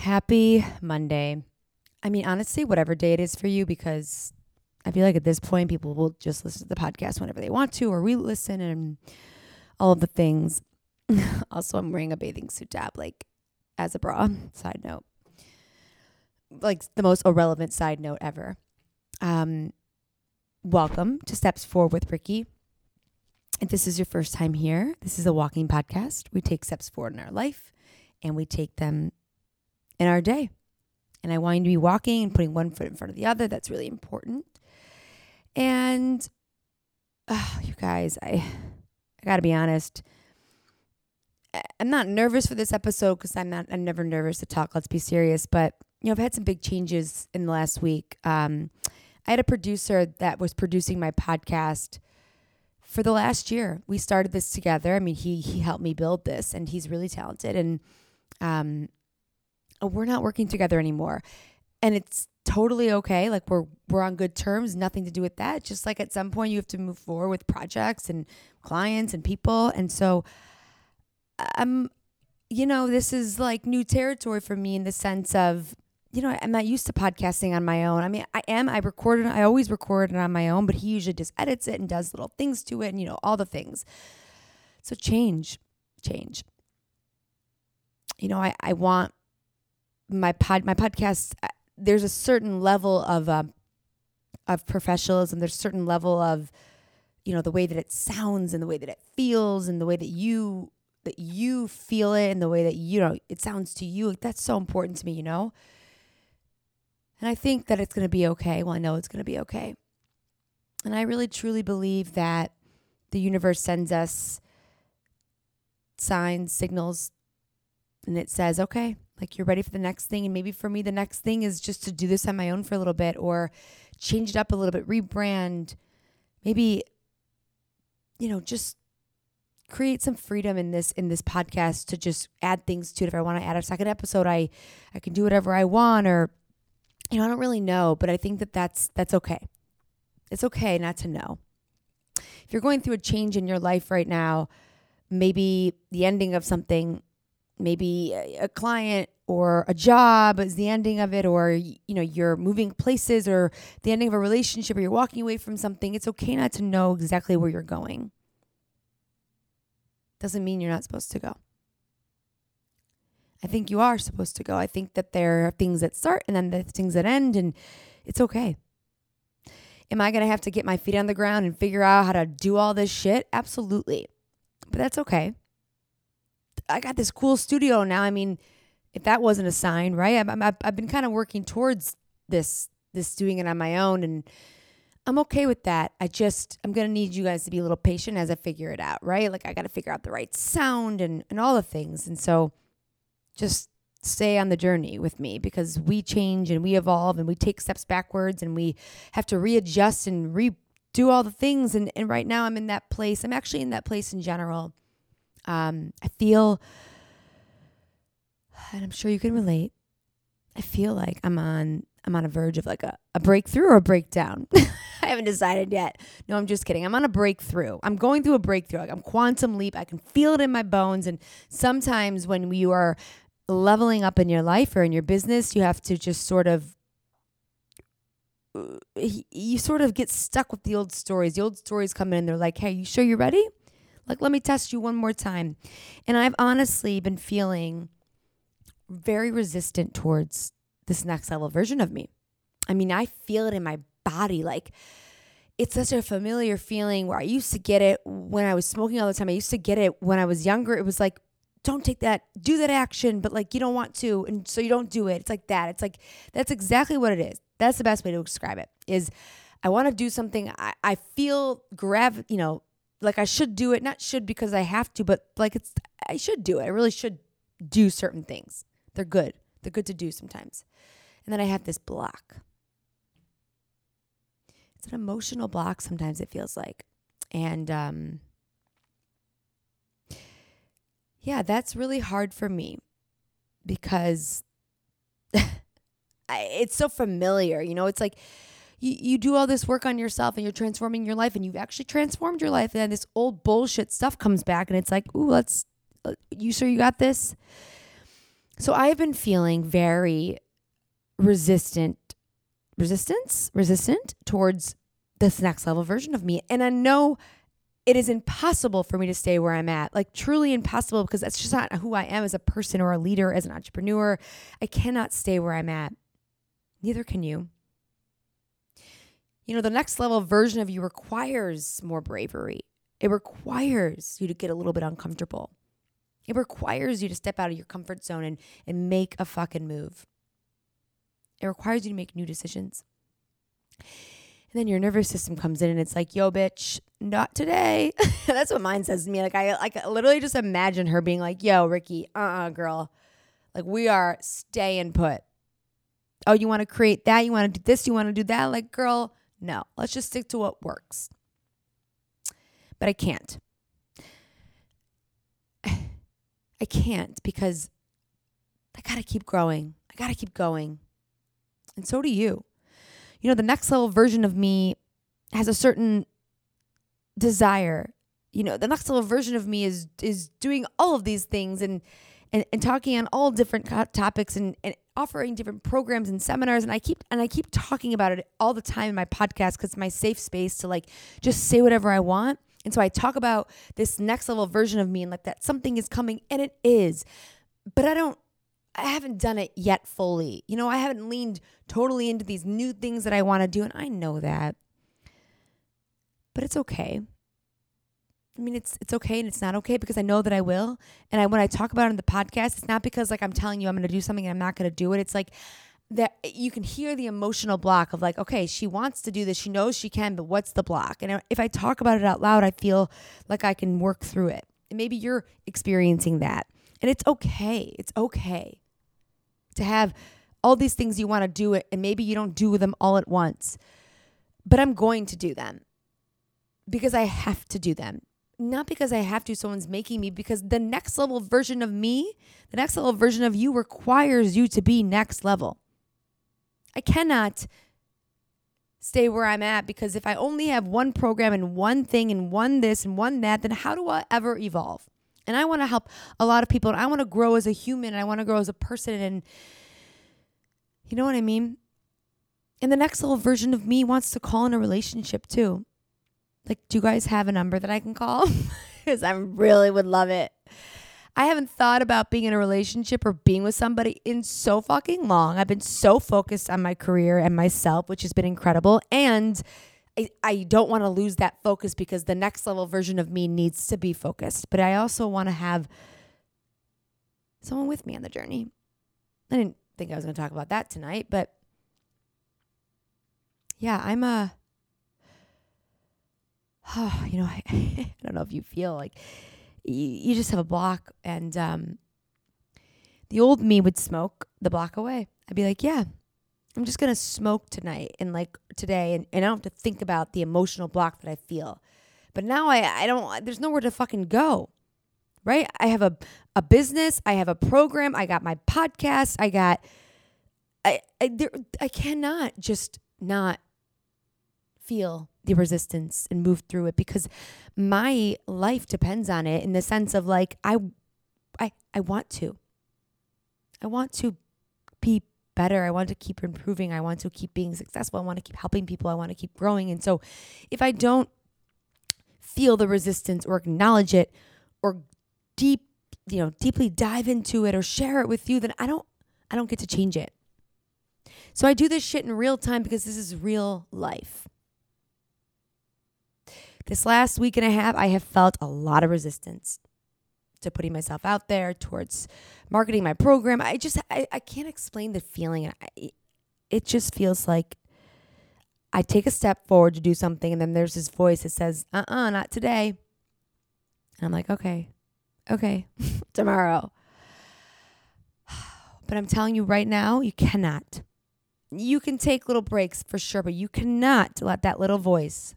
Happy Monday. I mean, honestly, whatever day it is for you, because I feel like at this point, people will just listen to the podcast whenever they want to or re listen and all of the things. also, I'm wearing a bathing suit tab, like as a bra. Side note. Like the most irrelevant side note ever. Um, welcome to Steps Forward with Ricky. If this is your first time here, this is a walking podcast. We take steps forward in our life and we take them in our day. And I want you to be walking and putting one foot in front of the other. That's really important. And oh, you guys, I I got to be honest. I'm not nervous for this episode because I'm not. I'm never nervous to talk. Let's be serious. But you know, I've had some big changes in the last week. Um, I had a producer that was producing my podcast for the last year. We started this together. I mean, he he helped me build this, and he's really talented. And um, Oh, we're not working together anymore, and it's totally okay. Like we're we're on good terms. Nothing to do with that. Just like at some point you have to move forward with projects and clients and people, and so I'm, you know, this is like new territory for me in the sense of you know, I'm not used to podcasting on my own. I mean, I am. I record. I always record it on my own, but he usually just edits it and does little things to it, and you know, all the things. So change, change. You know, I I want my pod my podcast. Uh, there's a certain level of um, of professionalism. There's a certain level of you know the way that it sounds and the way that it feels and the way that you that you feel it and the way that you know it sounds to you. That's so important to me. You know and I think that it's going to be okay. Well, I know it's going to be okay. And I really truly believe that the universe sends us signs, signals, and it says, okay, like you're ready for the next thing. And maybe for me, the next thing is just to do this on my own for a little bit or change it up a little bit, rebrand, maybe, you know, just create some freedom in this in this podcast to just add things to it if i want to add a second episode i i can do whatever i want or you know, I don't really know, but I think that that's that's okay. It's okay not to know. If you're going through a change in your life right now, maybe the ending of something, maybe a client or a job is the ending of it or you know, you're moving places or the ending of a relationship or you're walking away from something, it's okay not to know exactly where you're going. Doesn't mean you're not supposed to go. I think you are supposed to go. I think that there are things that start and then the things that end, and it's okay. Am I going to have to get my feet on the ground and figure out how to do all this shit? Absolutely. But that's okay. I got this cool studio now. I mean, if that wasn't a sign, right? I've, I've been kind of working towards this, this doing it on my own, and I'm okay with that. I just, I'm to need you guys to be a little patient as I figure it out, right? Like, I got to figure out the right sound and, and all the things. And so, just stay on the journey with me because we change and we evolve and we take steps backwards and we have to readjust and redo all the things. And, and right now I'm in that place. I'm actually in that place in general. Um, I feel, and I'm sure you can relate. I feel like I'm on I'm on a verge of like a, a breakthrough or a breakdown. I haven't decided yet. No, I'm just kidding. I'm on a breakthrough. I'm going through a breakthrough. Like I'm quantum leap. I can feel it in my bones. And sometimes when you are leveling up in your life or in your business, you have to just sort of you sort of get stuck with the old stories. The old stories come in and they're like, "Hey, you sure you're ready? Like let me test you one more time." And I've honestly been feeling very resistant towards this next level version of me. I mean, I feel it in my body like it's such a familiar feeling where I used to get it when I was smoking all the time. I used to get it when I was younger. It was like don't take that, do that action, but like you don't want to, and so you don't do it. It's like that. It's like that's exactly what it is. That's the best way to describe it. Is I want to do something. I, I feel grav, you know, like I should do it. Not should because I have to, but like it's I should do it. I really should do certain things. They're good. They're good to do sometimes. And then I have this block. It's an emotional block. Sometimes it feels like, and um yeah, that's really hard for me because it's so familiar. You know, it's like you, you do all this work on yourself and you're transforming your life and you've actually transformed your life. And then this old bullshit stuff comes back and it's like, ooh, let's, uh, you sure you got this? So I've been feeling very resistant, resistance, resistant towards this next level version of me. And I know it is impossible for me to stay where I'm at, like truly impossible because that's just not who I am as a person or a leader, as an entrepreneur. I cannot stay where I'm at. Neither can you. You know, the next level version of you requires more bravery. It requires you to get a little bit uncomfortable. It requires you to step out of your comfort zone and, and make a fucking move. It requires you to make new decisions. And then your nervous system comes in and it's like, yo, bitch, not today. That's what mine says to me. Like I like literally just imagine her being like, yo, Ricky, uh-uh, girl. Like we are staying put. Oh, you want to create that? You want to do this? You want to do that? Like, girl, no. Let's just stick to what works. But I can't. I can't because I got to keep growing. I got to keep going. And so do you. You know, the next level version of me has a certain desire. You know, the next level version of me is is doing all of these things and and, and talking on all different topics and, and offering different programs and seminars and I keep and I keep talking about it all the time in my podcast cuz it's my safe space to like just say whatever I want. And so I talk about this next level version of me and like that something is coming and it is. But I don't I haven't done it yet fully. You know, I haven't leaned totally into these new things that I want to do and I know that. But it's okay. I mean, it's it's okay and it's not okay because I know that I will. And I when I talk about it in the podcast, it's not because like I'm telling you I'm going to do something and I'm not going to do it. It's like that you can hear the emotional block of like, okay, she wants to do this, she knows she can, but what's the block? And if I talk about it out loud, I feel like I can work through it. And maybe you're experiencing that. And it's okay. It's okay to have all these things you want to do it and maybe you don't do them all at once. But I'm going to do them because I have to do them. Not because I have to, someone's making me, because the next level version of me, the next level version of you requires you to be next level. I cannot stay where I'm at because if I only have one program and one thing and one this and one that, then how do I ever evolve? And I want to help a lot of people and I want to grow as a human and I want to grow as a person and you know what I mean? And the next little version of me wants to call in a relationship too. Like, do you guys have a number that I can call? Because I really would love it. I haven't thought about being in a relationship or being with somebody in so fucking long. I've been so focused on my career and myself, which has been incredible. And I, I don't want to lose that focus because the next level version of me needs to be focused. But I also want to have someone with me on the journey. I didn't think I was going to talk about that tonight, but yeah, I'm a. Oh, you know, I, I don't know if you feel like you, you just have a block, and um, the old me would smoke the block away. I'd be like, yeah, I'm just gonna smoke tonight and like today, and, and I don't have to think about the emotional block that I feel. But now I, I don't. There's nowhere to fucking go right? I have a, a business, I have a program, I got my podcast, I got I I, there, I cannot just not feel the resistance and move through it because my life depends on it in the sense of like I I I want to. I want to be better. I want to keep improving. I want to keep being successful. I want to keep helping people. I want to keep growing. And so if I don't feel the resistance or acknowledge it or deep, you know, deeply dive into it or share it with you, then I don't I don't get to change it. So I do this shit in real time because this is real life. This last week and a half, I have felt a lot of resistance to putting myself out there towards marketing my program. I just, I, I can't explain the feeling. I, it just feels like I take a step forward to do something, and then there's this voice that says, uh uh-uh, uh, not today. And I'm like, okay, okay, tomorrow. But I'm telling you right now, you cannot. You can take little breaks for sure, but you cannot let that little voice,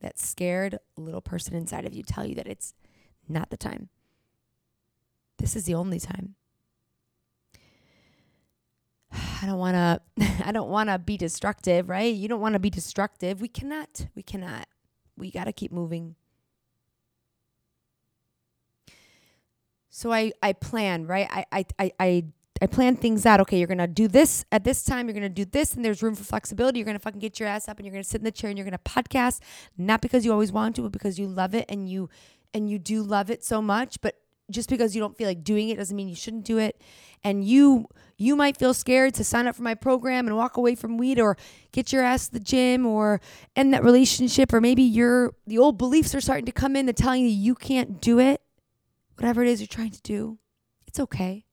that scared little person inside of you, tell you that it's not the time. This is the only time. I don't want to I don't want to be destructive, right? You don't want to be destructive. We cannot. We cannot. We got to keep moving. So I I plan, right? I I I I, I plan things out. Okay, you're gonna do this at this time. You're gonna do this, and there's room for flexibility. You're gonna fucking get your ass up, and you're gonna sit in the chair, and you're gonna podcast, not because you always want to, but because you love it, and you and you do love it so much. But just because you don't feel like doing it doesn't mean you shouldn't do it. And you you might feel scared to sign up for my program and walk away from weed or get your ass to the gym or end that relationship or maybe your the old beliefs are starting to come in and telling you you can't do it. Whatever it is you're trying to do, it's okay.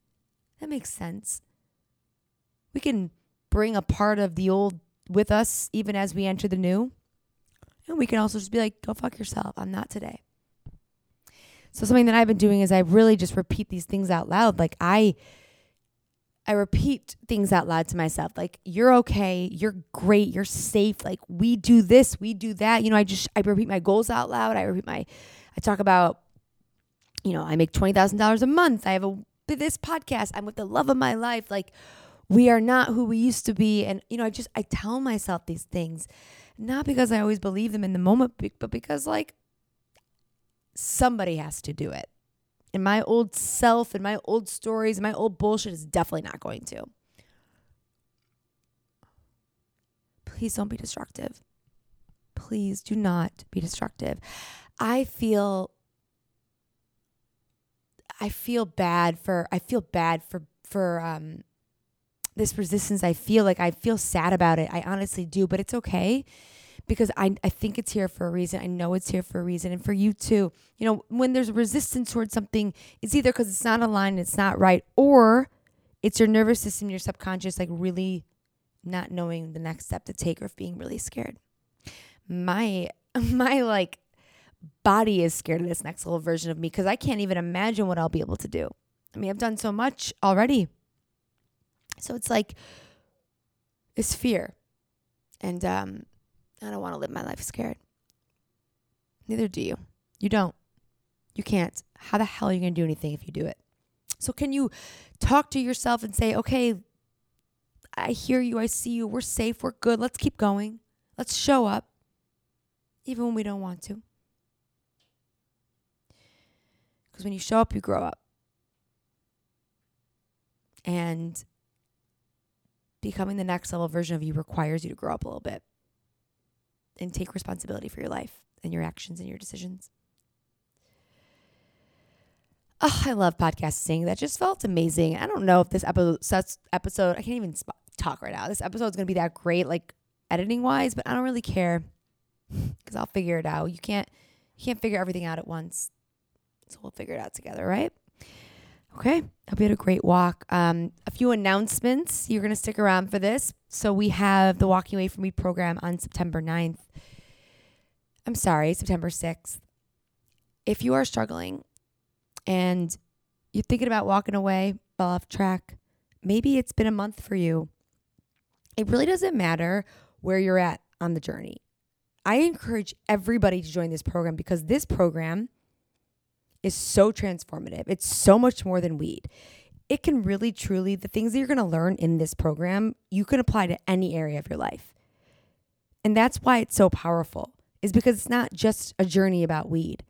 That makes sense. We can bring a part of the old with us even as we enter the new. And we can also just be like, go fuck yourself. I'm not today. So something that I've been doing is I really just repeat these things out loud. Like I I repeat things out loud to myself. Like you're okay, you're great, you're safe. Like we do this, we do that. You know, I just I repeat my goals out loud. I repeat my I talk about you know, I make $20,000 a month. I have a this podcast. I'm with the love of my life. Like we are not who we used to be and you know, I just I tell myself these things not because I always believe them in the moment, but because like somebody has to do it. And my old self and my old stories, and my old bullshit is definitely not going to. Please don't be destructive. Please do not be destructive. I feel I feel bad for I feel bad for for um this resistance I feel like I feel sad about it. I honestly do, but it's okay because I, I think it's here for a reason. I know it's here for a reason. And for you too, you know, when there's resistance towards something, it's either because it's not aligned, it's not right, or it's your nervous system, your subconscious, like really not knowing the next step to take or being really scared. My, my like body is scared of this next little version of me because I can't even imagine what I'll be able to do. I mean, I've done so much already. So it's like, it's fear. And um, I don't want to live my life scared. Neither do you. You don't. You can't. How the hell are you going to do anything if you do it? So, can you talk to yourself and say, okay, I hear you. I see you. We're safe. We're good. Let's keep going. Let's show up, even when we don't want to. Because when you show up, you grow up. And becoming the next level version of you requires you to grow up a little bit and take responsibility for your life and your actions and your decisions. Oh, I love podcasting. That just felt amazing. I don't know if this episode, episode I can't even talk right now. This episode is going to be that great, like editing wise, but I don't really care because I'll figure it out. You can't, you can't figure everything out at once. So we'll figure it out together, right? Okay. Hope you had a great walk. Um, a few announcements. You're going to stick around for this. So we have the Walking Away From Me program on September 9th. I'm sorry, September 6th. If you are struggling and you're thinking about walking away, fell off track, maybe it's been a month for you. It really doesn't matter where you're at on the journey. I encourage everybody to join this program because this program is so transformative. It's so much more than weed. It can really, truly, the things that you're going to learn in this program, you can apply to any area of your life. And that's why it's so powerful, is because it's not just a journey about weed.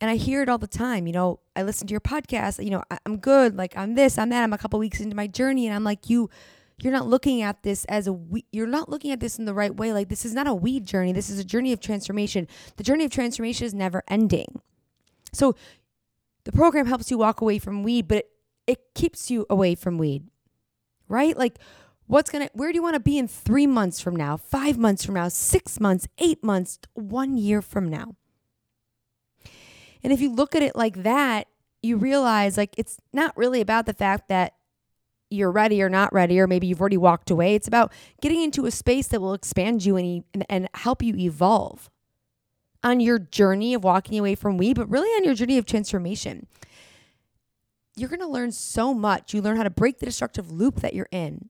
And I hear it all the time. You know, I listen to your podcast, you know, I'm good, like I'm this, I'm that. I'm a couple weeks into my journey and I'm like, you you're not looking at this as a we- you're not looking at this in the right way. Like this is not a weed journey. This is a journey of transformation. The journey of transformation is never ending. So the program helps you walk away from weed, but it, it keeps you away from weed, right? Like, what's gonna, where do you wanna be in three months from now, five months from now, six months, eight months, one year from now? And if you look at it like that, you realize like it's not really about the fact that you're ready or not ready, or maybe you've already walked away. It's about getting into a space that will expand you and, and, and help you evolve on your journey of walking away from weed, but really on your journey of transformation. You're going to learn so much. You learn how to break the destructive loop that you're in.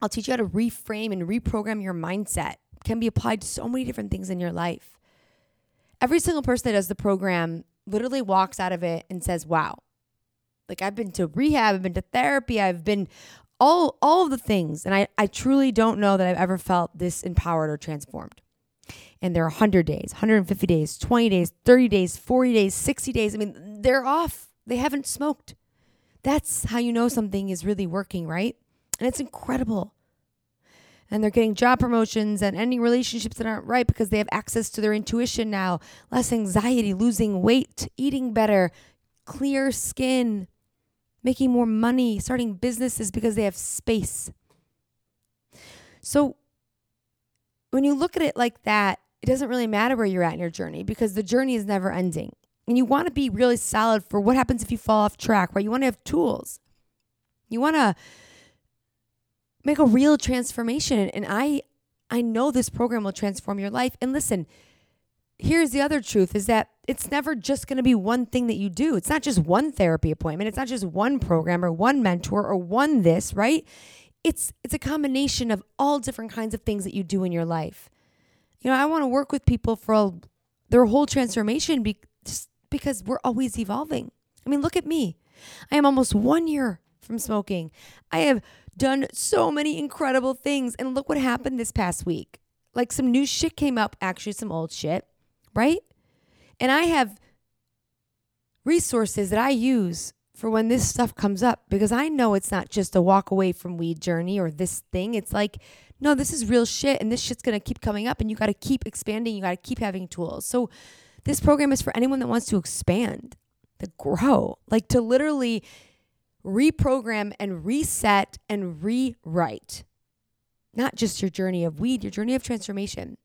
I'll teach you how to reframe and reprogram your mindset. It can be applied to so many different things in your life. Every single person that does the program literally walks out of it and says, "Wow. Like I've been to rehab, I've been to therapy, I've been all all of the things and I I truly don't know that I've ever felt this empowered or transformed." And they're 100 days, 150 days, 20 days, 30 days, 40 days, 60 days. I mean, they're off They haven't smoked. That's how you know something is really working, right? And it's incredible. And they're getting job promotions and ending relationships that aren't right because they have access to their intuition now, less anxiety, losing weight, eating better, clear skin, making more money, starting businesses because they have space. So when you look at it like that, it doesn't really matter where you're at in your journey because the journey is never ending. And you want to be really solid for what happens if you fall off track, right? You want to have tools. You want to make a real transformation. And I I know this program will transform your life. And listen, here's the other truth is that it's never just going to be one thing that you do. It's not just one therapy appointment. It's not just one program or one mentor or one this, right? It's it's a combination of all different kinds of things that you do in your life. You know, I want to work with people for a, their whole transformation be, just because we're always evolving. I mean, look at me. I am almost 1 year from smoking. I have done so many incredible things and look what happened this past week. Like some new shit came up, actually some old shit, right? And I have resources that I use for when this stuff comes up because I know it's not just a walk away from weed journey or this thing. It's like, no, this is real shit and this shit's going to keep coming up and you got to keep expanding. You got to keep having tools. So, this program is for anyone that wants to expand, to grow, like to literally reprogram and reset and rewrite. Not just your journey of weed, your journey of transformation.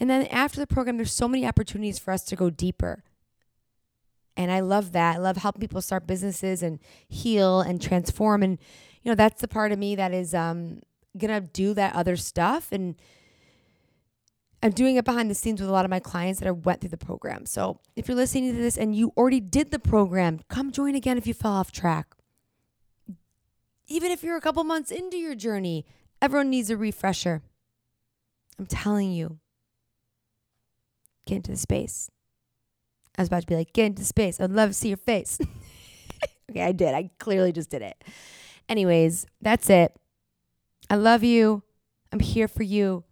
And then after the program, there's so many opportunities for us to go deeper. And I love that. I love helping people start businesses and heal and transform. And, you know, that's the part of me that is um, going to do that other stuff. And I'm doing it behind the scenes with a lot of my clients that I went through the program. So if you're listening to this and you already did the program, come join again if you fell off track. Even if you're a couple months into your journey, everyone needs a refresher. I'm telling you, get into the space. I was about to be like, get into space. I'd love to see your face. okay, I did. I clearly just did it. Anyways, that's it. I love you. I'm here for you.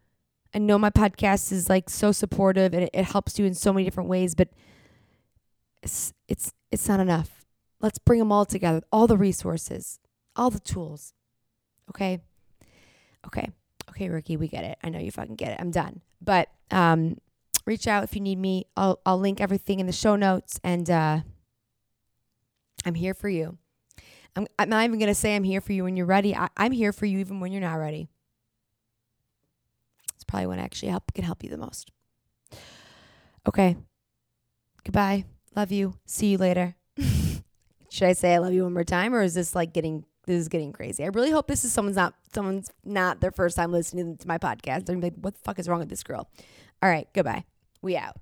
I know my podcast is like so supportive and it, it helps you in so many different ways, but it's it's it's not enough. Let's bring them all together, all the resources, all the tools. Okay? Okay. Okay, Ricky, we get it. I know you fucking get it. I'm done. But um reach out if you need me. I'll I'll link everything in the show notes and uh I'm here for you. I'm, I'm not even gonna say I'm here for you when you're ready. I, I'm here for you even when you're not ready. It's probably when I actually help can help you the most. Okay. Goodbye. Love you. See you later. Should I say I love you one more time, or is this like getting this is getting crazy? I really hope this is someone's not someone's not their first time listening to my podcast. They're gonna be like, "What the fuck is wrong with this girl?" All right. Goodbye. We out.